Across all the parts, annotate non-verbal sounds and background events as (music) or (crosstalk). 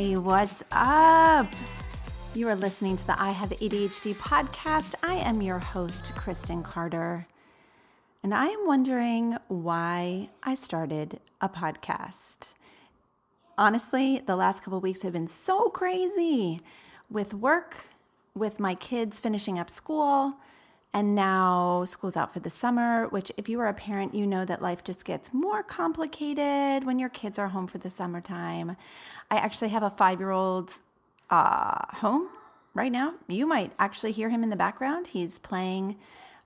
Hey, what's up? You are listening to the I Have ADHD podcast. I am your host, Kristen Carter. And I am wondering why I started a podcast. Honestly, the last couple weeks have been so crazy with work, with my kids finishing up school, and now school's out for the summer, which, if you are a parent, you know that life just gets more complicated when your kids are home for the summertime. I actually have a five year old uh, home right now. You might actually hear him in the background. He's playing.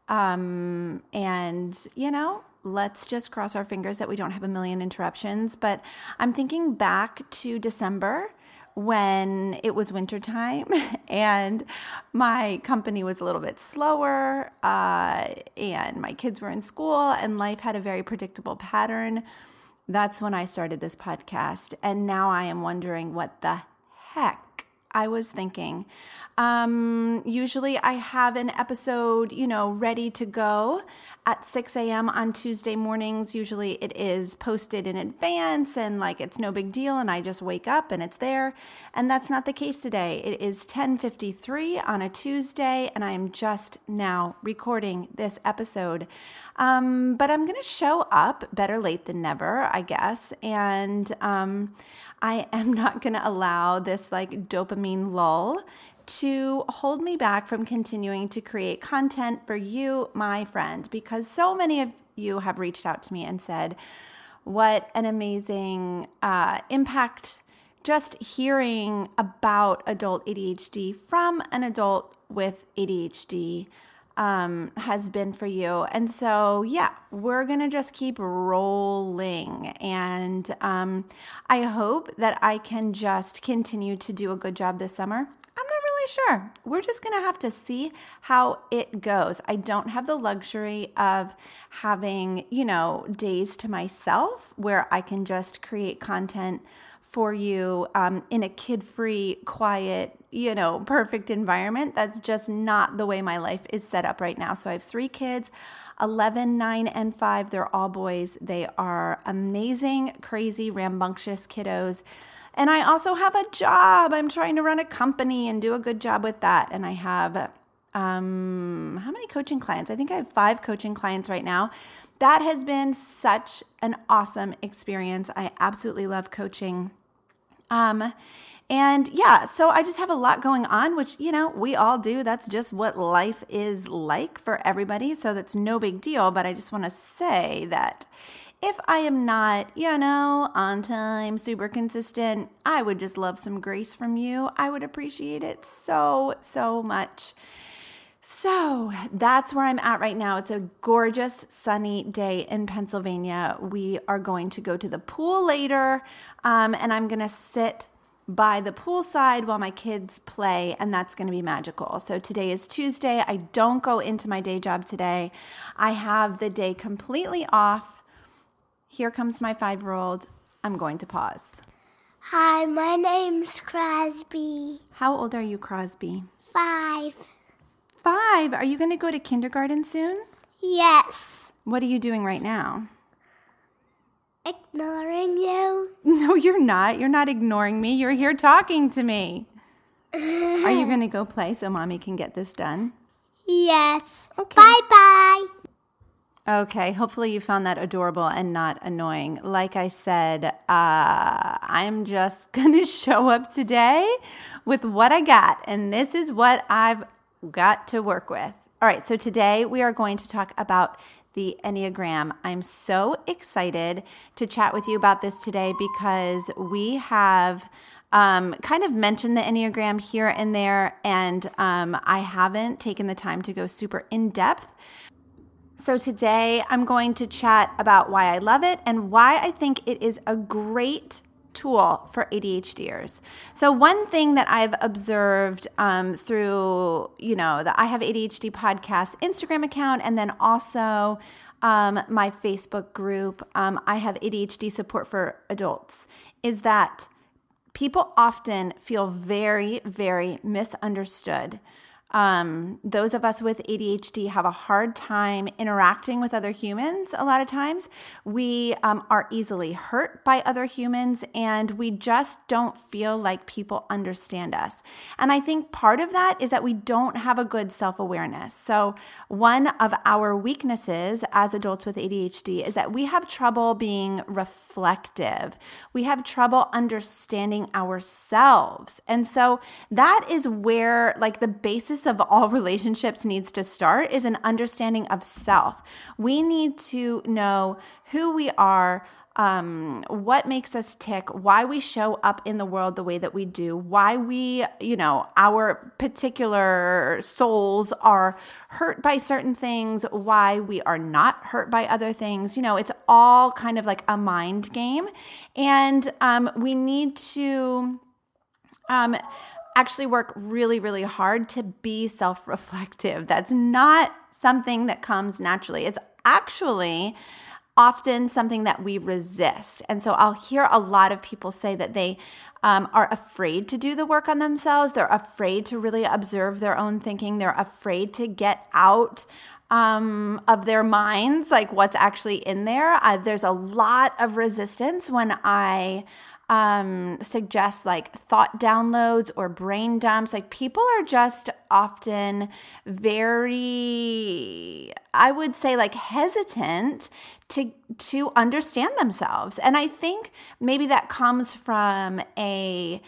Um, and, you know, let's just cross our fingers that we don't have a million interruptions. But I'm thinking back to December when it was wintertime (laughs) and my company was a little bit slower uh, and my kids were in school and life had a very predictable pattern that's when I started this podcast. And now I am wondering what the heck I was thinking. Um, usually I have an episode, you know, ready to go at 6 a.m. on Tuesday mornings. Usually it is posted in advance and like it's no big deal and I just wake up and it's there. And that's not the case today. It is 10:53 on a Tuesday and I am just now recording this episode. Um, but I'm going to show up better late than never, I guess. And um, I am (laughs) not going to allow this like dopamine lull to hold me back from continuing to create content for you, my friend, because so many of you have reached out to me and said, What an amazing uh, impact just hearing about adult ADHD from an adult with ADHD um, has been for you. And so, yeah, we're going to just keep rolling. And um, I hope that I can just continue to do a good job this summer I'm not really sure. We're just going to have to see how it goes. I don't have the luxury of having, you know, days to myself where I can just create content for you um, in a kid free, quiet, you know, perfect environment. That's just not the way my life is set up right now. So I have three kids 11, 9, and 5. They're all boys. They are amazing, crazy, rambunctious kiddos. And I also have a job. I'm trying to run a company and do a good job with that. And I have, um, how many coaching clients? I think I have five coaching clients right now. That has been such an awesome experience. I absolutely love coaching. Um, and yeah, so I just have a lot going on, which, you know, we all do. That's just what life is like for everybody. So that's no big deal. But I just want to say that if I am not, you know, on time, super consistent, I would just love some grace from you. I would appreciate it so, so much. So that's where I'm at right now. It's a gorgeous sunny day in Pennsylvania. We are going to go to the pool later, um, and I'm going to sit by the poolside while my kids play, and that's going to be magical. So today is Tuesday. I don't go into my day job today. I have the day completely off here comes my five year old. I'm going to pause. Hi, my name's Crosby. How old are you, Crosby? Five. Five? Are you going to go to kindergarten soon? Yes. What are you doing right now? Ignoring you. (laughs) No, you're not. You're not ignoring me. You're here talking to me. (laughs) are you going to go play so mommy can get this done? Yes. Okay. Bye bye. Okay, hopefully you found that adorable and not annoying. Like I said, uh, I'm just (laughs) going to show up today with what I got, and this is what I've got to work with. All right, so today we are going to talk about the Enneagram. I'm so excited to chat with you about this today because we have. Um, kind of mentioned the Enneagram here and there, and um, I haven't taken the time to go super in depth So, today I'm going to chat about why I love it and why I think it is a great tool for ADHDers. So one thing that I've observed um, through, you know, the I Have ADHD podcast Instagram account, and then also um, my Facebook group, um, I Have ADHD Support for Adults, is that people often feel very, very misunderstood um, those of us with ADHD have a hard time interacting with other humans a lot of times. We um, are easily hurt by other humans and we just don't feel like people understand us. And I think part of that is that we don't have a good self awareness. So, one of our weaknesses as adults with ADHD is that we have trouble being reflective, we have trouble understanding ourselves. And so, that is where, like, the basis of all relationships needs to start is an understanding of self. We need to know who we are, um, what makes us tick, why we show up in the world the way that we do, why we, you know, our particular souls are hurt by certain things, why we are not hurt by other things. You know, it's all kind of like a mind game. And um, we need to. Um, actually work really, really hard to be self reflective. That's not something that comes naturally. It's actually often something that we resist. And so I'll hear a lot of people say that they um, are afraid to do the work on themselves. They're afraid to really observe their own thinking. They're afraid to get out um, of their minds, like what's actually in there. Uh, there's a lot of resistance when I um, suggest like thought downloads or brain dumps. Like people are just often very, I would say, like hesitant to to understand themselves. And I think maybe that comes from a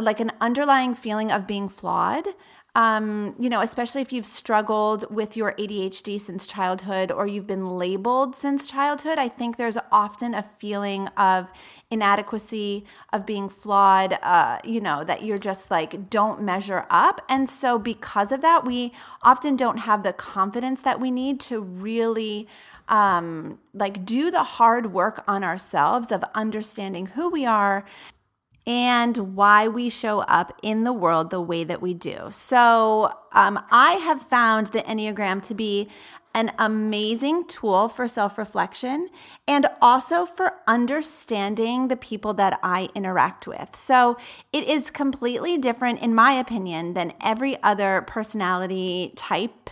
like an underlying feeling of being flawed um, you know, especially if you've struggled with your ADHD since childhood or you've been labeled since childhood, I think there's often a feeling of inadequacy, of being flawed, uh, you know, that you're just like, don't measure up. And so, because of that, we often don't have the confidence that we need to really um, like do the hard work on ourselves of understanding who we are and why we show up in the world the way that we do. So, um, I have found the Enneagram to be an amazing tool for self reflection and also for understanding the people that I interact with. So, it is completely different, in my opinion, than every other personality type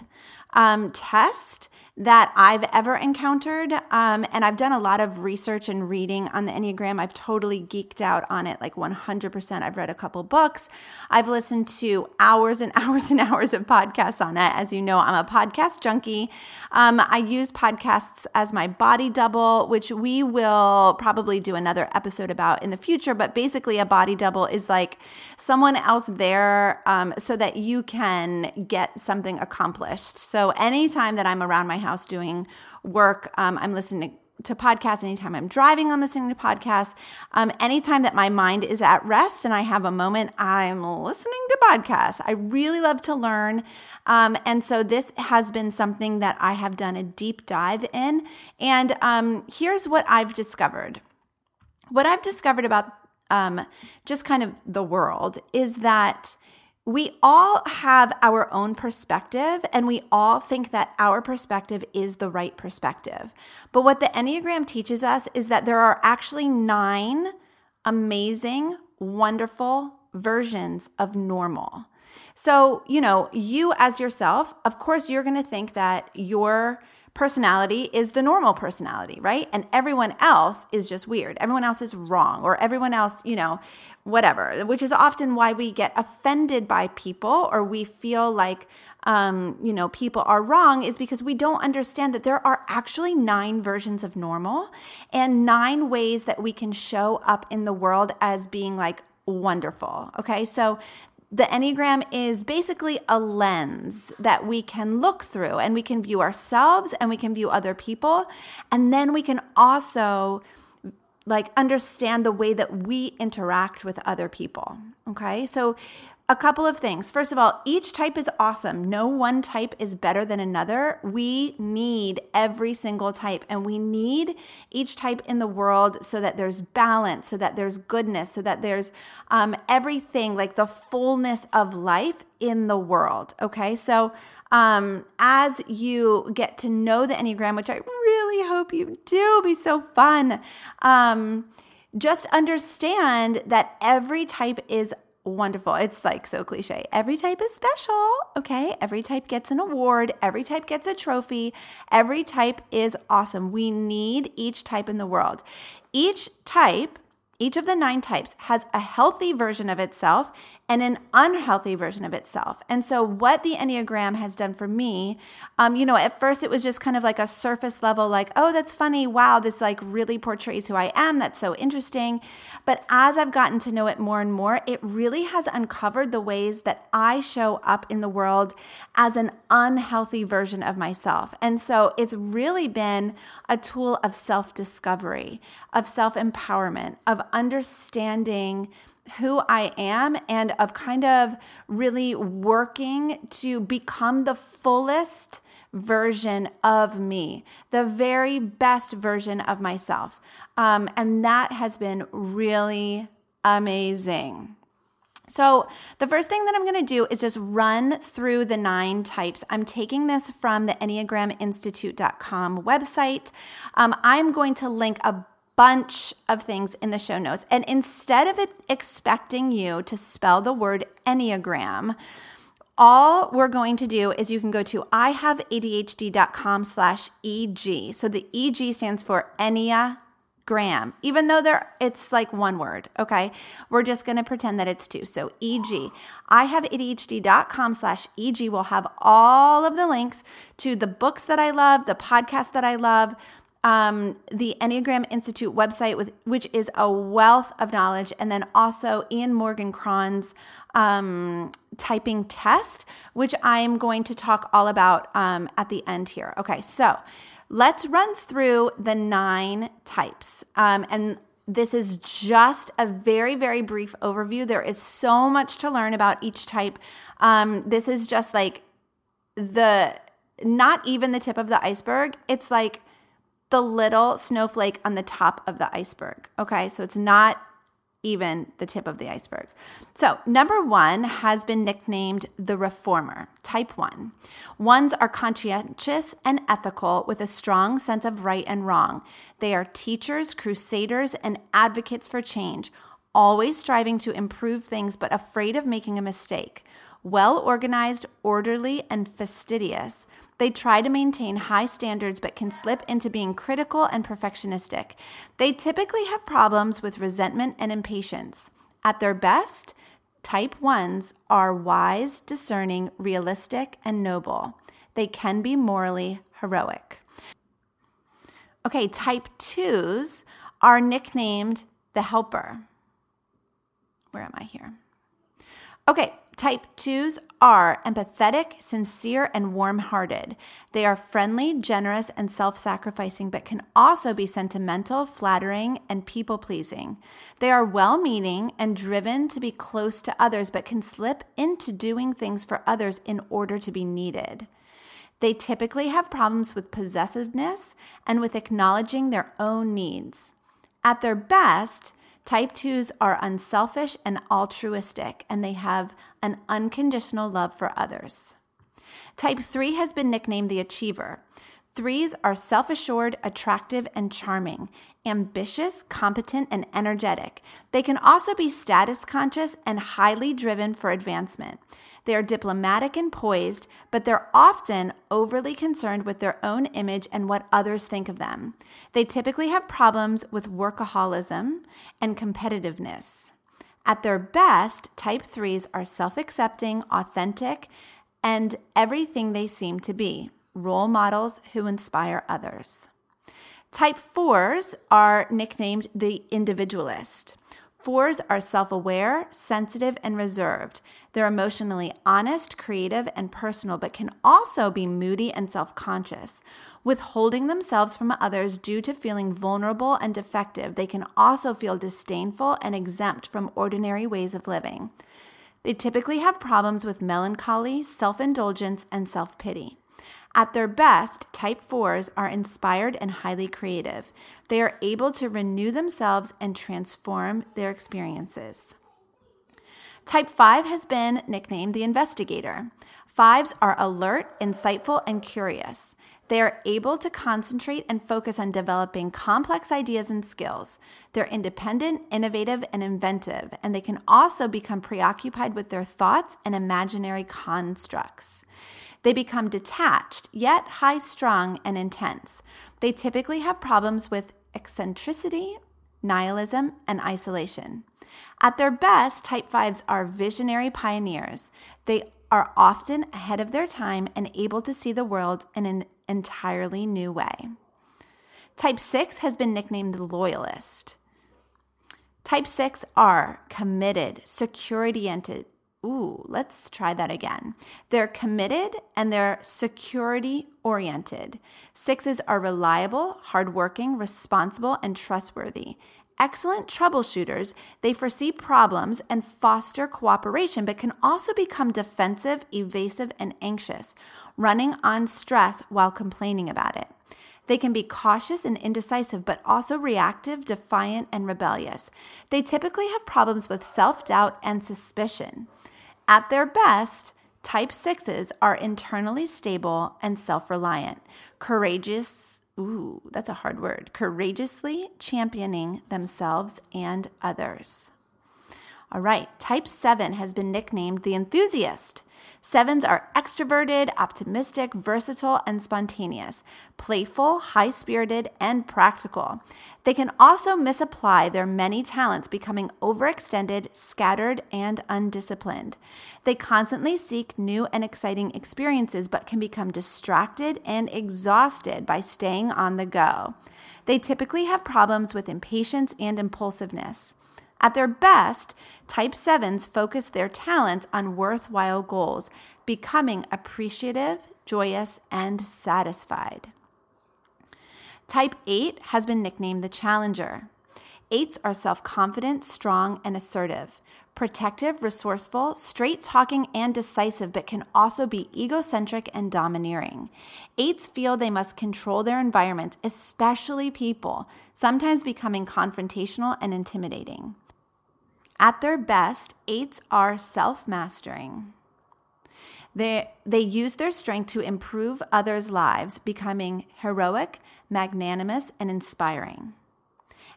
um, test that I've ever encountered. Um, and I've done a lot of research and reading on the Enneagram. I've totally geeked out on it, like 100%. I've read a couple books. I've listened to hours and (laughs) hours and hours of podcasts on it. As you know, I'm a podcast junkie. Um, I use podcasts as my body double, which we will probably do another episode about in the future. But basically, a body double is like someone else there um, so that you can get something accomplished. So anytime that I'm around my house, house doing work. Um, I'm listening to, to podcasts anytime I'm driving. I'm listening to podcasts. Um, anytime that my mind is at rest and I have a moment, I'm listening to podcasts. I really love to learn, um, and so this has been something that I have done a deep dive in. And um, here's what I've discovered. What I've discovered about um, just kind of the world is that we all have our own perspective and we all think that our perspective is the right perspective. But what the Enneagram teaches us is that there are actually nine amazing, wonderful versions of normal. So, you know, you as yourself, of course, you're going to think that your personality is the normal personality, right? And everyone else is just weird. Everyone else is wrong, or everyone else, you know, whatever, which is often why we get offended by people or we feel like, um, you know, people are wrong, is because we don't understand that there are actually nine versions of normal and nine ways that we can show up in the world as being like wonderful. Okay. So the Enneagram is basically a lens that we can look through and we can view ourselves and we can view other people. And then we can also like understand the way that we interact with other people. Okay. So a couple of things. First of all, each type is awesome. No one type is better than another. We need every single type, and we need each type in the world so that there's balance, so that there's goodness, so that there's um, everything like the fullness of life in the world. Okay. So, um, as you get to know the Enneagram, which I really hope you do, It'll be so fun. Um, just understand that every type is wonderful. It's like so cliche. Every type is special, okay? Every type gets an award, every type gets a trophy, every type is awesome. We need each type in the world. Each type each of the nine types has a healthy version of itself and an unhealthy version of itself. And so, what the Enneagram has done for me, um, you know, at first it was just kind of like a surface level, like, oh, that's funny. Wow, this like really portrays who I am. That's so interesting. But as I've gotten to know it more and more, it really has uncovered the ways that I show up in the world as an unhealthy version of myself. And so, it's really been a tool of self discovery, of self empowerment, of understanding who I am and of kind of really working to become the fullest version of me, the very best version of myself. Um, and that has been really amazing. So, the first thing that I'm going to do is just run through the nine types. I'm taking this from the Enneagram EnneagramInstitute.com website. Um, I'm going to link a bunch of things in the show notes. And instead of expecting you to spell the word Enneagram, all we're going to do is you can go to ihaveadhd.com slash EG. So the EG stands for Enneagram, even though there it's like one word, okay? We're just gonna pretend that it's two. So EG. ihaveadhd.com slash EG will have all of the links to the books that I love, the podcasts that I love, um, the Enneagram Institute website, with which is a wealth of knowledge, and then also Ian Morgan Cron's um, typing test, which I'm going to talk all about um, at the end here. Okay, so let's run through the nine types, um, and this is just a very, very brief overview. There is so much to learn about each type. Um, this is just like the not even the tip of the iceberg. It's like the little snowflake on the top of the iceberg. Okay, so it's not even the tip of the iceberg. So, number one has been nicknamed the reformer, type one. Ones are conscientious and ethical with a strong sense of right and wrong. They are teachers, crusaders, and advocates for change, always striving to improve things but afraid of making a mistake. Well organized, orderly, and fastidious. They try to maintain high standards but can slip into being critical and perfectionistic. They typically have problems with resentment and impatience. At their best, type 1s are wise, discerning, realistic, and noble. They can be morally heroic. Okay, type 2s are nicknamed the helper. Where am I here? Okay, type 2s are empathetic, sincere, and warm hearted. They are friendly, generous, and self sacrificing, but can also be sentimental, flattering, and people pleasing. They are well meaning and driven to be close to others, but can slip into doing things for others in order to be needed. They typically have problems with possessiveness and with acknowledging their own needs. At their best, Type 2s are unselfish and altruistic, and they have an unconditional love for others. Type 3 has been nicknamed the achiever. Threes are self assured, attractive, and charming, ambitious, competent, and energetic. They can also be status conscious and highly driven for advancement. They are diplomatic and poised, but they're often overly concerned with their own image and what others think of them. They typically have problems with workaholism and competitiveness. At their best, type 3s are self accepting, authentic, and everything they seem to be role models who inspire others. Type 4s are nicknamed the individualist. Fours are self aware, sensitive, and reserved. They're emotionally honest, creative, and personal, but can also be moody and self conscious. Withholding themselves from others due to feeling vulnerable and defective, they can also feel disdainful and exempt from ordinary ways of living. They typically have problems with melancholy, self indulgence, and self pity. At their best, type 4s are inspired and highly creative. They are able to renew themselves and transform their experiences. Type 5 has been nicknamed the investigator. Fives are alert, insightful, and curious. They are able to concentrate and focus on developing complex ideas and skills. They're independent, innovative, and inventive, and they can also become preoccupied with their thoughts and imaginary constructs. They become detached, yet high strung and intense. They typically have problems with eccentricity, nihilism, and isolation. At their best, type 5s are visionary pioneers. They are often ahead of their time and able to see the world in an entirely new way. Type 6 has been nicknamed the loyalist. Type 6 are committed, security. Ooh, let's try that again. They're committed and they're security oriented. Sixes are reliable, hardworking, responsible, and trustworthy excellent troubleshooters, they foresee problems and foster cooperation, but can also become defensive, evasive, and anxious, running on stress while complaining about it. They can be cautious and indecisive, but also reactive, defiant, and rebellious. They typically have problems with self doubt and suspicion. At their best, type sixes are internally stable and self reliant, courageous, ooh, that's a hard word, courageously championing themselves and others. All right, type 7 has been nicknamed the enthusiast. Sevens are extroverted, optimistic, versatile, and spontaneous, playful, high spirited, and practical. They can also misapply their many talents, becoming overextended, scattered, and undisciplined. They constantly seek new and exciting experiences, but can become distracted and exhausted by staying on the go. They typically have problems with impatience and impulsiveness. At their best, type 7s focus their talents on worthwhile goals, becoming appreciative, joyous, and satisfied. Type 8 has been nicknamed the challenger. Eights are self confident, strong, and assertive, protective, resourceful, straight talking, and decisive, but can also be egocentric and domineering. Eights feel they must control their environment, especially people, sometimes becoming confrontational and intimidating. At their best, eights are self mastering. They, they use their strength to improve others' lives, becoming heroic, magnanimous, and inspiring.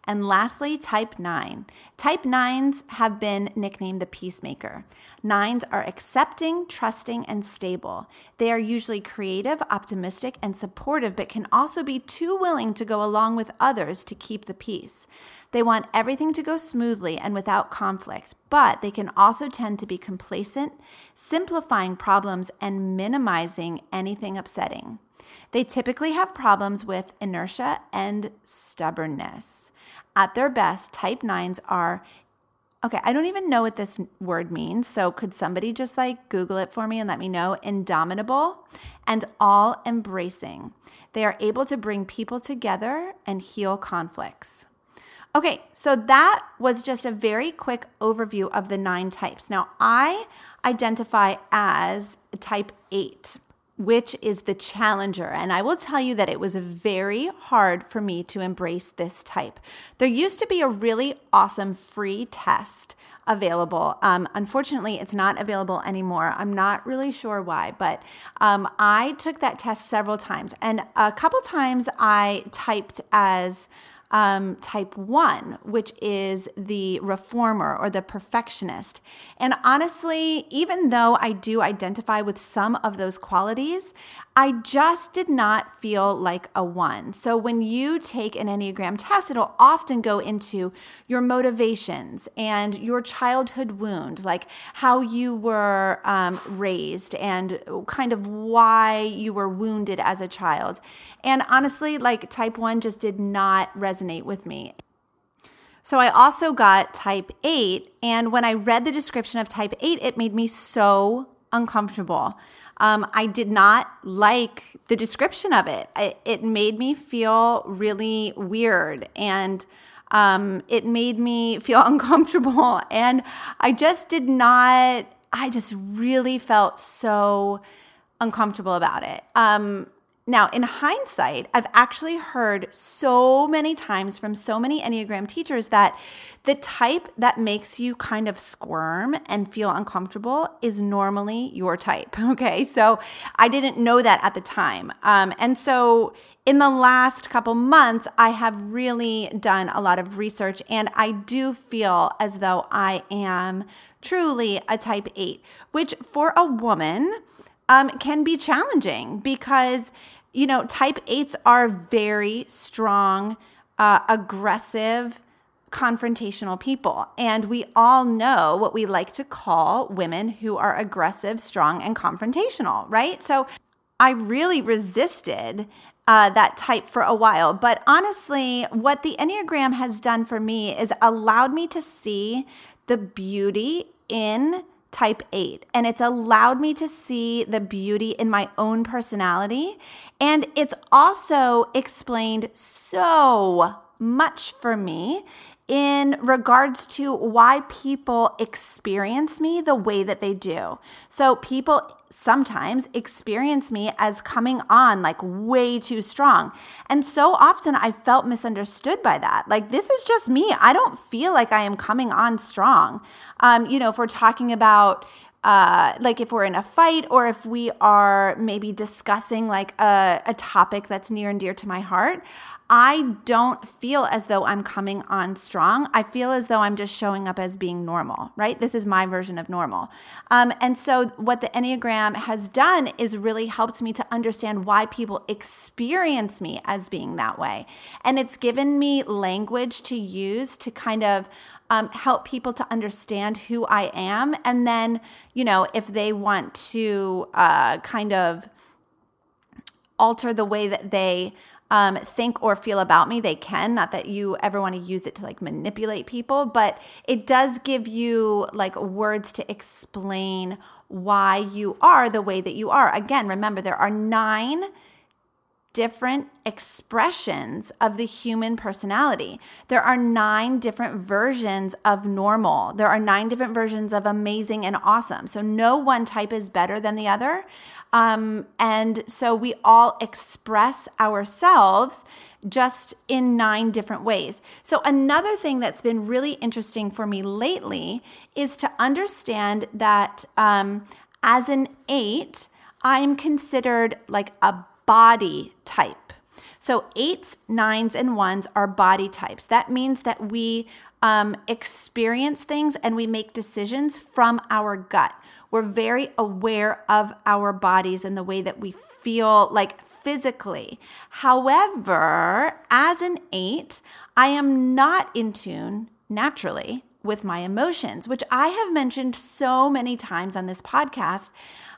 And lastly, type 9. Type 9s have been nicknamed the peacemaker. Nines are accepting, trusting, and stable. They are usually creative, optimistic, and supportive, but can also be too willing to go along with others to keep the peace. They want everything to go smoothly and without conflict, but they can also tend to be complacent, simplifying problems and minimizing anything upsetting. They typically have problems with inertia and stubbornness. At their best, type 9s are Okay, I don't even know what this word means. So, could somebody just like Google it for me and let me know? Indomitable and all embracing. They are able to bring people together and heal conflicts. Okay, so that was just a very quick overview of the nine types. Now, I identify as type 8 which is the challenger. And I will tell you that it was very hard for me to embrace this type. There used to be a really awesome free test available. Um, unfortunately, it's not available anymore. I'm not really sure why, but um, I took that test several times. And a couple times I typed as um, type 1, which is the reformer or the perfectionist. And honestly, even though I do identify with some of those qualities, I just did not feel like a one. So when you take an Enneagram test, it'll often go into your motivations and your childhood wound, like how you were um, raised and kind of why you were wounded as a child. And honestly, like type one just did not resonate with me. So I also got type 8. And when I read the description of type 8, it made me so uncomfortable. Um, I did not like the description of it. it made me feel really weird. And Um, it made me feel (laughs) uncomfortable. And I just did not, I just really felt so uncomfortable about it. Um, now, in hindsight, I've actually heard so many times from so many Enneagram teachers that the type that makes you kind of squirm and feel uncomfortable is normally your type. (laughs) Okay. So I didn't know that at the time. Um, and so in the last couple months, I have really done a lot of research and I do feel as though I am truly a type 8, which for a woman, um, can be challenging because, you know, type eights are very strong, uh, aggressive, confrontational people. And we all know what we like to call women who are aggressive, strong, and confrontational, right? So I really resisted uh, that type for a while. But honestly, what the Enneagram has done for me is allowed me to see the beauty in type 8 and it's allowed me to see the beauty in my own personality and it's also explained so much for me in regards to why people experience me the way that they do. So, people sometimes experience me as coming on like way too strong. And so often I felt misunderstood by that. Like, this is just me. I don't feel like I am coming on strong. Um, you know, if we're talking about, uh, like if we're in a fight or if we are maybe discussing like a, a topic that's near and dear to my heart, I don't feel as though I'm coming on strong. I feel as though I'm just showing up as being normal, right? This is my version of normal. Um, and so, what the Enneagram has done is really helped me to understand why people experience me as being that way. And it's given me language to use to kind of um, help people to understand who I am. And then, you know, if they want to uh, kind of alter the way that they um, think or feel about me, they can. Not that you ever want to use it to like manipulate people, but it does give you like words to explain why you are the way that you are. Again, remember, there are nine different expressions of the human personality. There are nine different versions of normal. There are nine different versions of amazing and awesome. So no one type is better than the other. Um, and so we all express ourselves just in nine different ways. So, another thing that's been really interesting for me lately is to understand that um, as an eight, I'm considered like a body type. So, eights, nines, and ones are body types. That means that we um, experience things and we make decisions from our gut. We're very aware of our bodies and the way that we feel like physically. However, as an eight, I am not in tune naturally with my emotions, which I have mentioned so many times on this podcast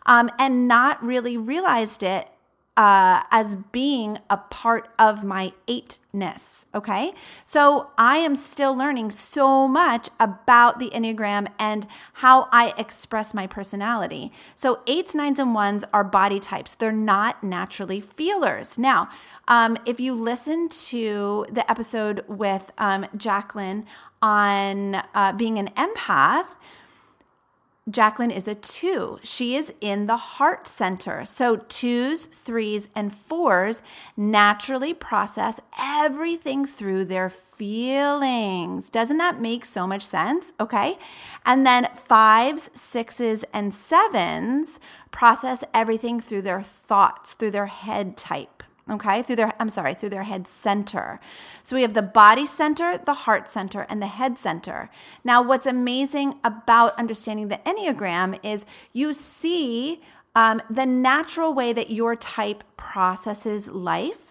um, and not really realized it uh, as being a part of my eightness. Okay. So I am still learning so much about the Enneagram and how I express my personality. So eights, nines, and ones are body types, they're not naturally feelers. Now, um, if you listen to the episode with um, Jacqueline on uh, being an empath, Jacqueline is a two. She is in the heart center. So, twos, threes, and fours naturally process everything through their feelings. Doesn't that make so much sense? Okay. And then fives, sixes, and sevens process everything through their thoughts, through their head type okay through their i'm sorry through their head center. So we have the body center the heart center and the head center. Now what's amazing about understanding the enneagram is you see um, the natural way that your type processes life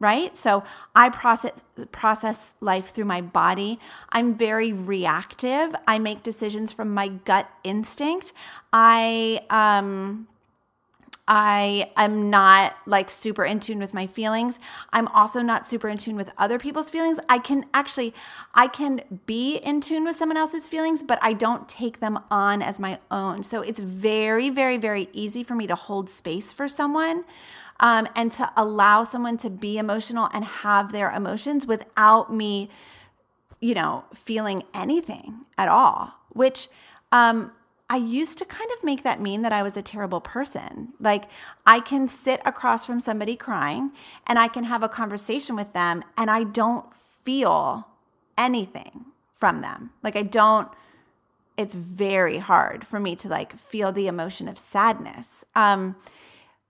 right? So i process process life through my body. I'm very reactive. I make decisions from my gut instinct. I um I am not like super in tune with my feelings. I'm also not super in tune with other people's feelings. I can actually I can be in tune with someone else's feelings, but I don't take them on as my own. So it's very very very easy for me to hold space for someone. Um, and to allow someone to be emotional and have their emotions without me you know, feeling anything at all, which um, I used to kind of make that mean that I was a terrible person. Like, I can sit across from somebody crying and I can have a conversation with them and I don't feel anything from them. Like, I don't, it's very hard for me to like feel the emotion of sadness. Um,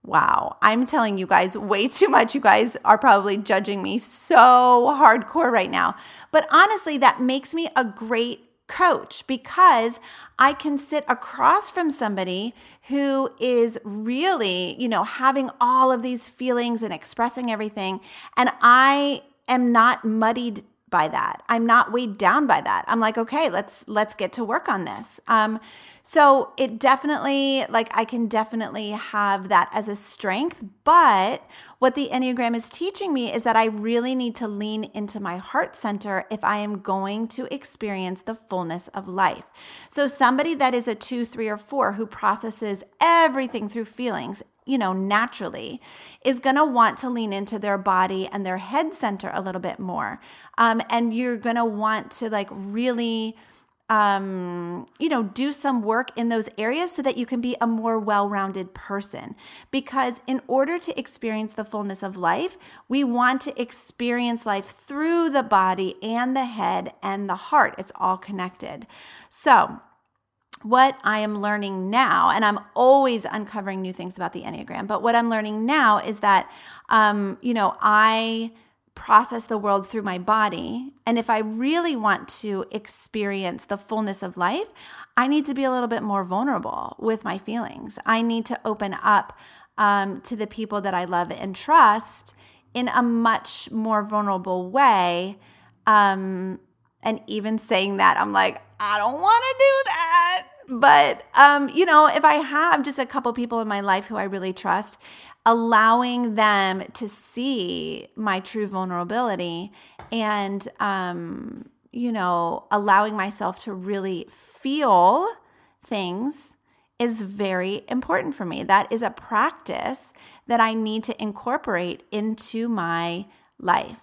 Wow, I'm telling you guys way too much. You guys are probably judging me so hardcore right now. But honestly, that makes me a great coach because I can sit across from somebody who is really, you know, having all of these feelings and expressing everything. And I am not muddied by that. I'm not weighed down by that. I'm like, okay, let's let's get to work on this. Um, so it definitely like I can definitely have that as a strength, but what the Enneagram is teaching me is that I really need to lean into my heart center if I am going to experience the fullness of life. So somebody that is a 2, 3 or 4 who processes everything through feelings you know, naturally, is going to want to lean into their body and their head center a little bit more. Um, and you're going to want to like really, um, you know, do some work in those areas so that you can be a more well rounded person. Because in order to experience the fullness of life, we want to experience life through the body and the head and the heart. It's all connected. So, what I am learning now, and I'm always uncovering new things about the Enneagram, but what I'm learning now is that, um, you know, I process the world through my body. And if I really want to experience the fullness of life, I need to be a little bit more vulnerable with my feelings. I need to open up um, to the people that I love and trust in a much more vulnerable way. Um, and even saying that, I'm like, I don't want to do that. But, um, you know, if I have just a couple people in my life who I really trust, allowing them to see my true vulnerability and, um, you know, allowing myself to really feel things is very important for me. That is a practice that I need to incorporate into my life.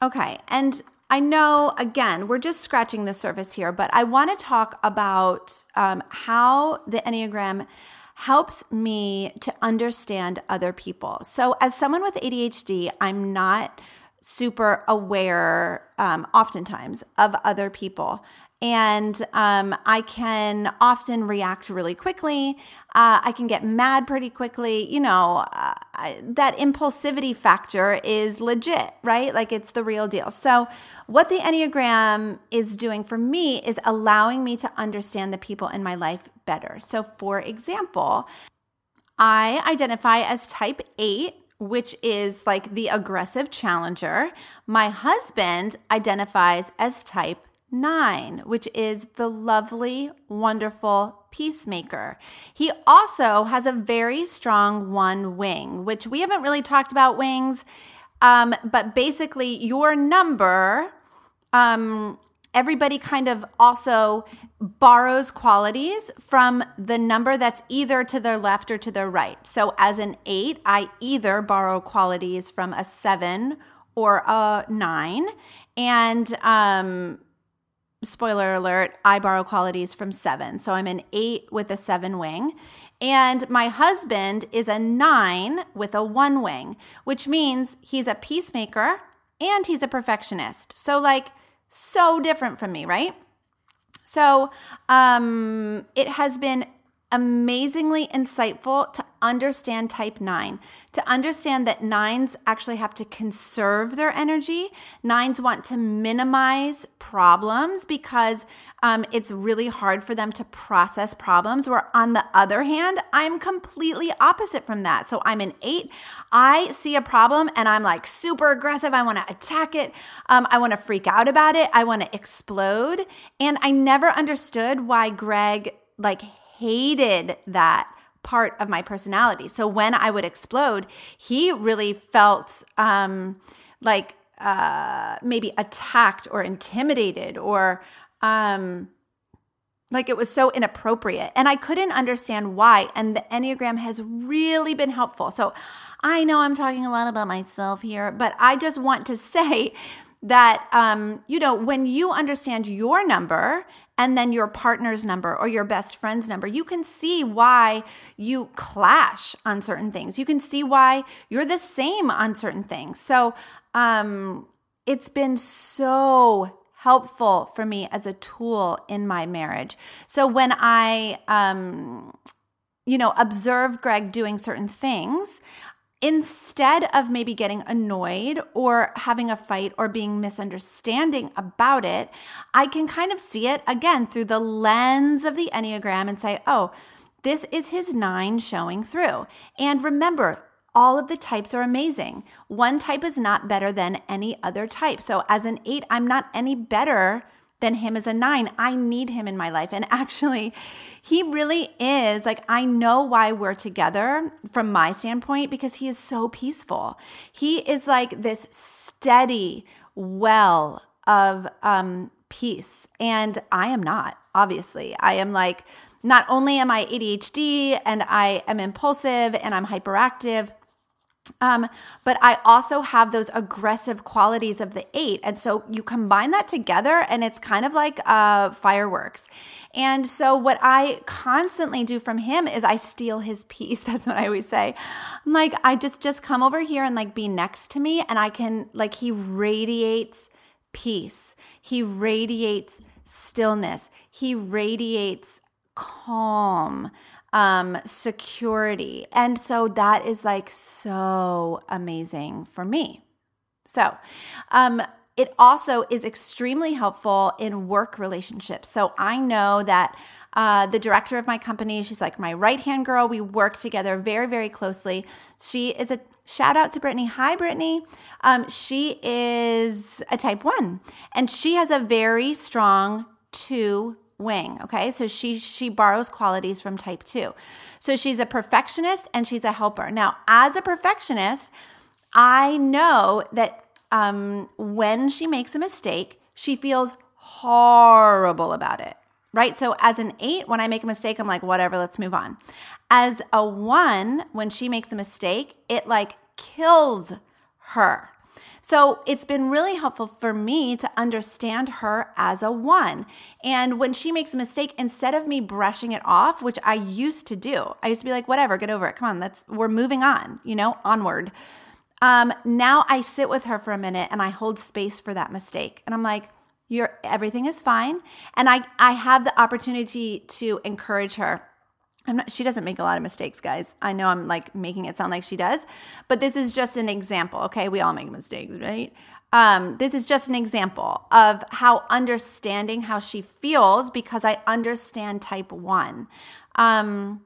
Okay, and I know, again, we're just scratching the surface here, but I want to talk about um, how the Enneagram helps me to understand other people. So, as someone with ADHD, I'm not super aware um, oftentimes of other people and um, I can often react really quickly. Uh, I can get mad pretty quickly. You know, uh, I, that impulsivity factor is legit, right? Like it's the real deal. So, what the Enneagram is doing for me is allowing me to understand the people in my life better. So, for example, I identify as type 8 which is like the aggressive challenger. My husband identifies as type nine, which is the lovely, wonderful peacemaker. He also has a very strong one wing, which we haven't really talked about wings, um, but basically, your number, um, everybody kind of also borrows qualities from the number that's either to their left or to their right. So, as an eight, I either borrow qualities from a seven or a nine. And um, spoiler alert, I borrow qualities from seven. So I'm an eight with a seven wing. And my husband is a nine with a one wing, which means he's a peacemaker and he's a perfectionist. So, like, so different from me, right? So, um, it has been amazingly insightful to understand type 9, to understand that nines actually have to conserve their energy. Nines want to minimize problems because um, it's really hard for them to process problems. Where on the other hand, I'm completely opposite from that. So I'm an eight. I see a problem and I'm like super aggressive. I want to attack it. Um, I want to freak out about it. I want to explode. And I never understood why Greg like hated that part of my personality. So when I would explode, he really felt um, like uh, maybe attacked or intimidated or um, like it was so inappropriate. And I couldn't understand why. And the Enneagram has really been helpful. So I know I'm talking a lot about myself here, but I just want to (laughs) say that um, you know when you understand your number and then your partner's number or your best friend's number you can see why you clash on certain things. You can see why you're the same on certain things. So um, it's been so helpful for me as a tool in my marriage. So when i um, you know observe greg doing certain things instead of maybe getting annoyed or having a fight or being misunderstanding about it, I can kind of see it again through the lens of the Enneagram and say, oh, this is his nine showing through. And remember, all of the types are amazing. One type is not better than any other type. So, as an eight, I'm not any better than him as a nine. I need him in my life. And actually, he really is like, I know why we're together from my standpoint because he is so peaceful. He is like this steady well of um, peace. And I am not, obviously. I am like, not only am I ADHD and I am impulsive and I'm hyperactive, um, but I also have those aggressive qualities of the eight. And so you combine that together and it's kind of like uh, fireworks. And so what I constantly do from him is I steal his (laughs) peace. That's what I always say. I'm like, I just just come over here and like be next to me and I can like he radiates peace. He radiates stillness. He radiates calm um, security. And so that is like so amazing for me. So, um, it also is extremely helpful in work relationships. So I know that uh, the director of my company, she's like my right hand girl. We work together very, very closely. She is a shout out to Brittany. Hi, Brittany. Um, she is a type one, and she has a very strong two wing okay? So she she borrows qualities from type 2 so she's a perfectionist and she's a helper. Now as a perfectionist i know that um, when she makes a mistake she feels horrible about it right? So as an 8 when i make a mistake i'm like whatever let's move on. As a 1 when she makes a mistake it like kills her so it's been really helpful for me to understand her as a one. And when she makes a mistake, instead of me brushing it off, which I used to do, I used to be like, whatever, get over it. Come on, let's, we're moving on, you know, onward. Um, now I sit with her for a minute and I hold space for that mistake. And I'm like, you're, everything is fine. And I, I have the opportunity to encourage her I'm not, she doesn't make a lot of mistakes, guys. I know I'm like making it sound like she does, but this is just an example. Okay. We all make mistakes, right? Um, this is just an example of how understanding how she feels because I understand type one. Um,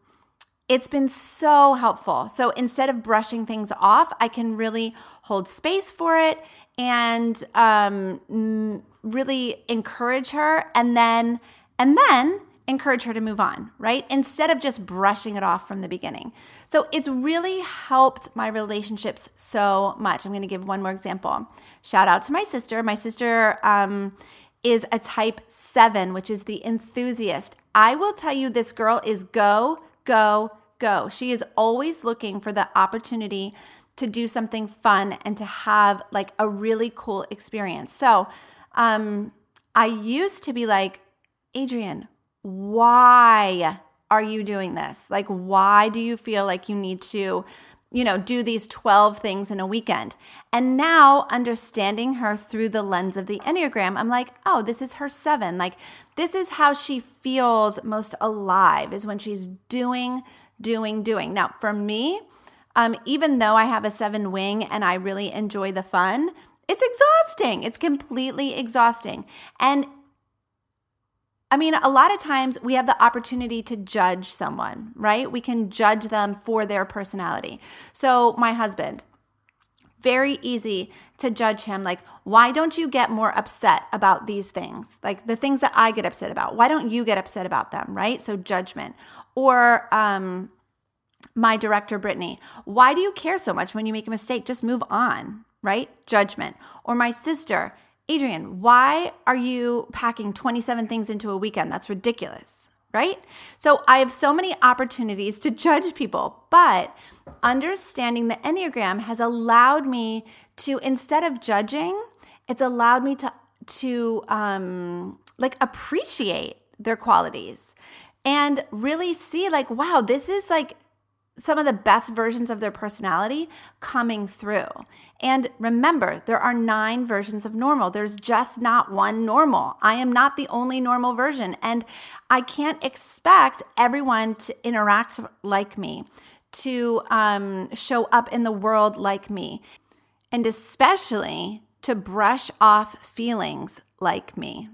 it's been so helpful. So instead of brushing things off, I can really hold space for it and um, really encourage her, and then and then encourage her to move on, right? Instead of just brushing it off from the beginning. So it's really helped my relationships so much. I'm going to give one more example. Shout out to my sister. My sister um, is a type seven, which is the enthusiast. I will tell you, this girl is go, go, go. She is always looking for the opportunity to do something fun and to have like a really cool experience. So, um, I used to be like, Adrienne, why are you doing this? Like, why do you feel like you need to, you know, do these 12 things in a weekend? And now, understanding her through the lens of the Enneagram, I'm like, oh, this is her seven. Like, this is how she feels most alive, is when she's doing, doing, doing. Now, for me, um, even though I have a seven wing and I really enjoy the fun, it's exhausting. It's completely exhausting. And I mean, a lot of times we have the opportunity to judge someone, right? We can judge them for their personality. So, my husband, very easy to judge him. Like, why don't you get more upset about these things? Like the things that I get upset about. Why don't you get upset about them, right? So, judgment. Or, um, my director, Brittany, why do you care so much when you make a mistake? Just move on, right? Judgment. Or my sister, Adrienne, why are you packing 27 things into a weekend? That's ridiculous, right? So I have so many opportunities to judge people, but understanding the Enneagram has allowed me to, instead of judging, it's allowed me to to um like appreciate their qualities and really see like wow this is like some of the best versions of their personality coming through. And remember, there are nine versions of normal. There's just not one normal. I am not the only normal version. And I can't expect everyone to interact like me, to um, show up in the world like me, and especially to brush off feelings like me.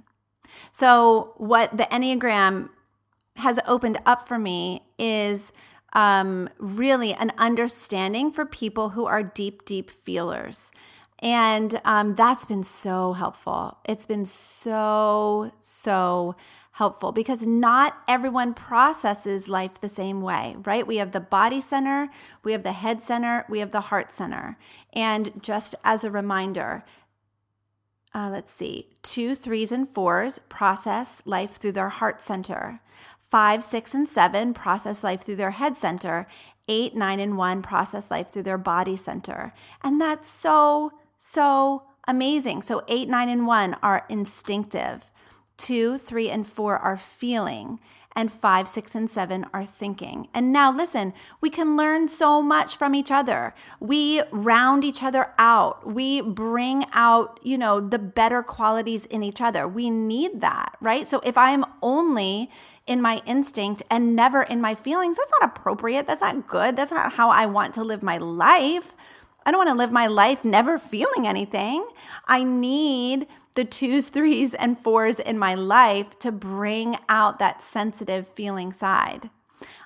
So, what the Enneagram has opened up for me is um, really an understanding for people who are deep, deep feelers. And um, that's been so helpful. It's been so, so helpful because not everyone processes life the same way, right? We have the body center, we have the head center, we have the heart center. And just as a reminder, uh, let's see, two, threes, and fours process life through their heart center. Five, six, and seven process life through their head center. Eight, nine, and one process life through their body center. And that's so, so amazing. So, eight, nine, and one are instinctive. Two, three, and four are feeling and five, six, and seven are thinking. And now, listen, we can learn so much from each other. We round each other out. We bring out, you know, the better qualities in each other. We need that, right? So if I'm only in my instinct and never in my feelings, that's not appropriate. That's not good. That's not how I want to live my life. I don't want to live my life never feeling anything. I need the twos, threes, and fours in my life to bring out that sensitive feeling side.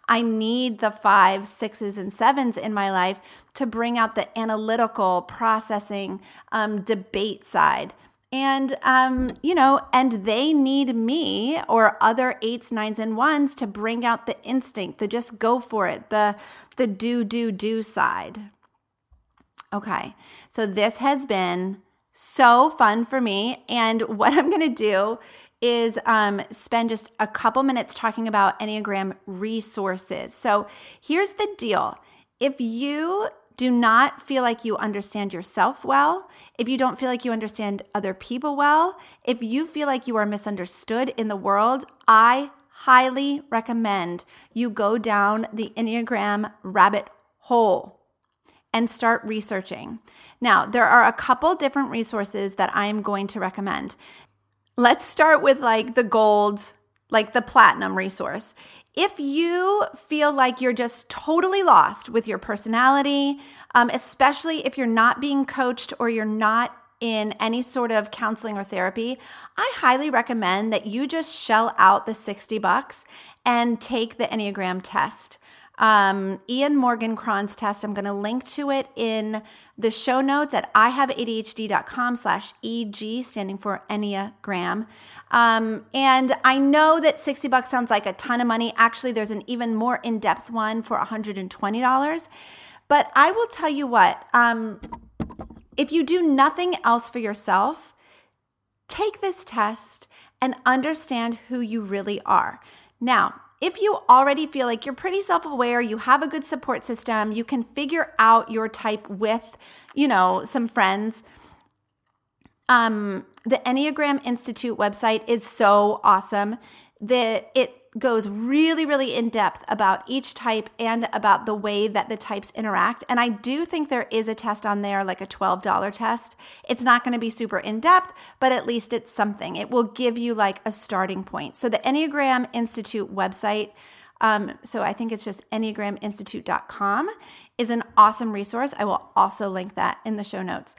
I need the fives, sixes, and sevens in my life to bring out the analytical, processing, um, debate side. And, um, you know, and they need me or other eights, nines, and ones to bring out the instinct, the just go for it, the, the do, do, do side. Okay, so this has been so fun for me. And (laughs) what I'm going to do is um, spend just a couple minutes talking about Enneagram resources. So here's the deal if you do not feel like you understand yourself well, if you don't feel like you understand other people well, if you feel like you are misunderstood in the world, I highly recommend you go down the Enneagram rabbit hole and start researching. Now, there are a couple different resources that I'm going to recommend. Let's start with like the gold, like the platinum resource. If you feel like you're just totally lost with your personality, um, especially if you're not being coached or you're not in any sort of counseling or therapy, I highly recommend that you just shell out the 60 bucks and take the Enneagram test um, Ian Morgan Cron's test. I'm going to link to it in the show notes at ihaveadhd.com slash EG, standing for Enneagram. Um, and I know that 60 bucks sounds like a ton of money. Actually, there's an even more in-depth one for $120. But I will tell you what, um, if you do nothing else for yourself, take this test and understand who you really are. Now, if you already feel like you're pretty self-aware, you have a good support system, you can figure out your type with, you know, some friends. Um, the Enneagram Institute website is so awesome. that it goes really, really in depth about each type and about the way that the types interact. And I do think there is a test on there, like a $12 test. It's not going to be super in depth, but at least it's something. It will give you like a starting point. So the Enneagram Institute website, um, so I think it's just enneagraminstitute.com, is an awesome resource. I will also link that in the show notes.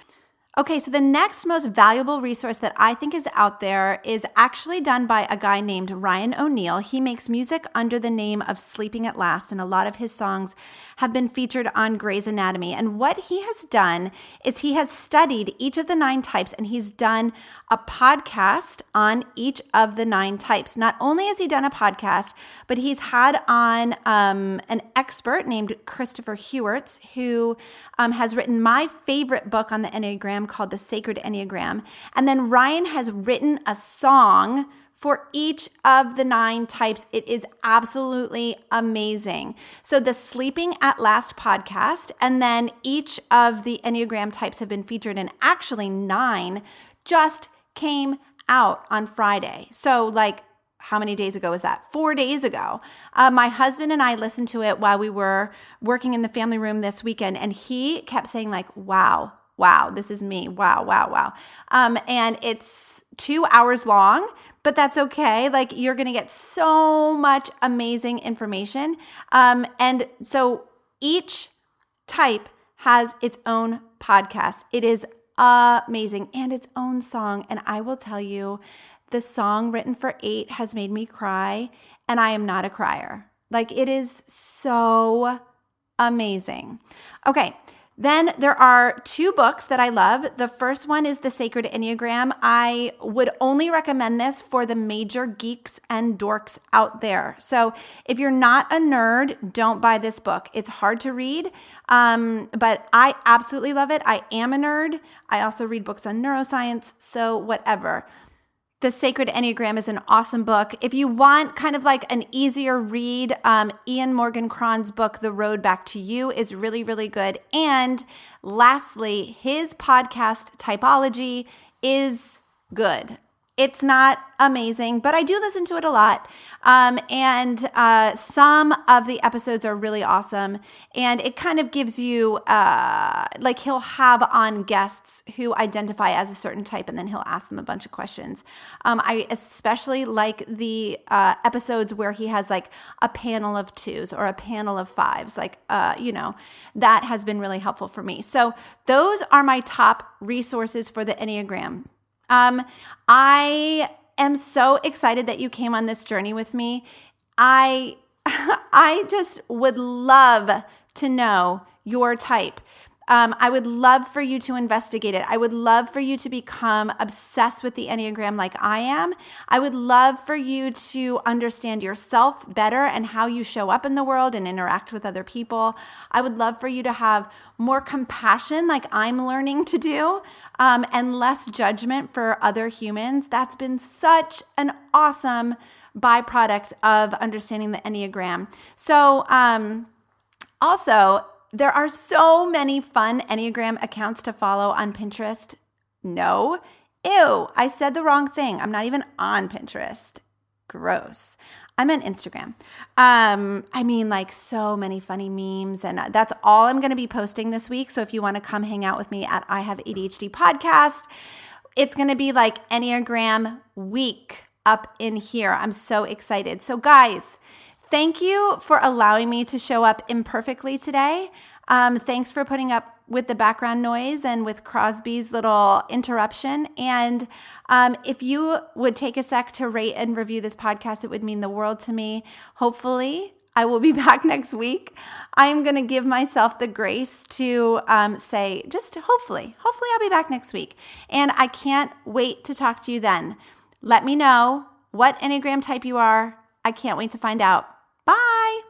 Okay, so the next most valuable resource that I think is out there is actually done by a guy named Ryan O'Neal. He makes music under the name of Sleeping at Last, and a lot of his songs have been featured on Grey's Anatomy. And what he has done is he has studied each of the nine types and he's done a podcast on each of the nine types. Not only has he done a podcast, but he's had on um, an expert named Christopher Heuertz, who um, has written my favorite book on the Enneagram called The Sacred Enneagram. And then Ryan has written a song for each of the nine types. It is absolutely amazing. So, the Sleeping at Last podcast, and then each of the Enneagram types have been featured, and actually, nine just came out on Friday. So, like, how many days ago was that? Four days ago. Uh, my husband and I listened to it while we were working in the family room this weekend, and he kept saying, like, wow, wow, this is me. Wow, wow, wow. Um, and it's two hours long, but that's okay. Like you're to get so much amazing information. Um, and so each type has its own podcast. It is amazing and its own song. And I will tell you, the song written for eight has made me cry, and I am not a crier. Like it is so amazing. Okay. Then there are two books that I love. The first one is The Sacred Enneagram. I would only recommend this for the major geeks and dorks out there. So if you're not a nerd, don't buy this book. It's hard to read, um, but I absolutely love it. I am a nerd. I also read books on neuroscience, so whatever. The Sacred Enneagram is an awesome book. If you want kind of like an easier read, um, Ian Morgan Cron's book, The Road Back to You, is really, really good. And lastly, his podcast, Typology, is good. It's not amazing, but I do listen to it a lot. Um, and uh, some of the episodes are really awesome. And it kind of gives you, uh, like, he'll have on guests who identify as a certain type, and then he'll ask them a bunch of questions. Um, I especially like the uh, episodes where he has like a panel of twos or a panel of fives. Like, uh, you know, that has been really helpful for me. So, those are my top resources for the Enneagram. Um, I am so excited that you came on this journey with me. I (laughs) I just would love to know your type. Um, I would love for you to investigate it. I would love for you to become obsessed with the Enneagram like I am. I would love for you to understand yourself better and how you show up in the world and interact with other people. I would love for you to have more compassion, like I'm learning to do, um, and less judgment for other humans. That's been such an awesome byproduct of understanding the Enneagram. So, um, also, there are so many fun Enneagram accounts to follow on Pinterest. No. Ew, I said the wrong thing. I'm not even on Pinterest. Gross. I'm on Instagram. Um, I mean, like so many funny memes, and that's all I'm going to be posting this week. So if you want to come hang out with me at I Have ADHD podcast, it's going to be like Enneagram week up in here. I'm so excited. So, guys, Thank you for allowing me to show up imperfectly today. Um, thanks for putting up with the background noise and with Crosby's little interruption. And um, if you would take a sec to rate and review this podcast, it would mean the world to me. Hopefully, I will be (laughs) back next week. I am going to give myself the grace to um, say, just hopefully, hopefully, I'll be back next week. And I can't wait to talk to you then. Let me know what Enneagram type you are. I can't wait to find out. Bye.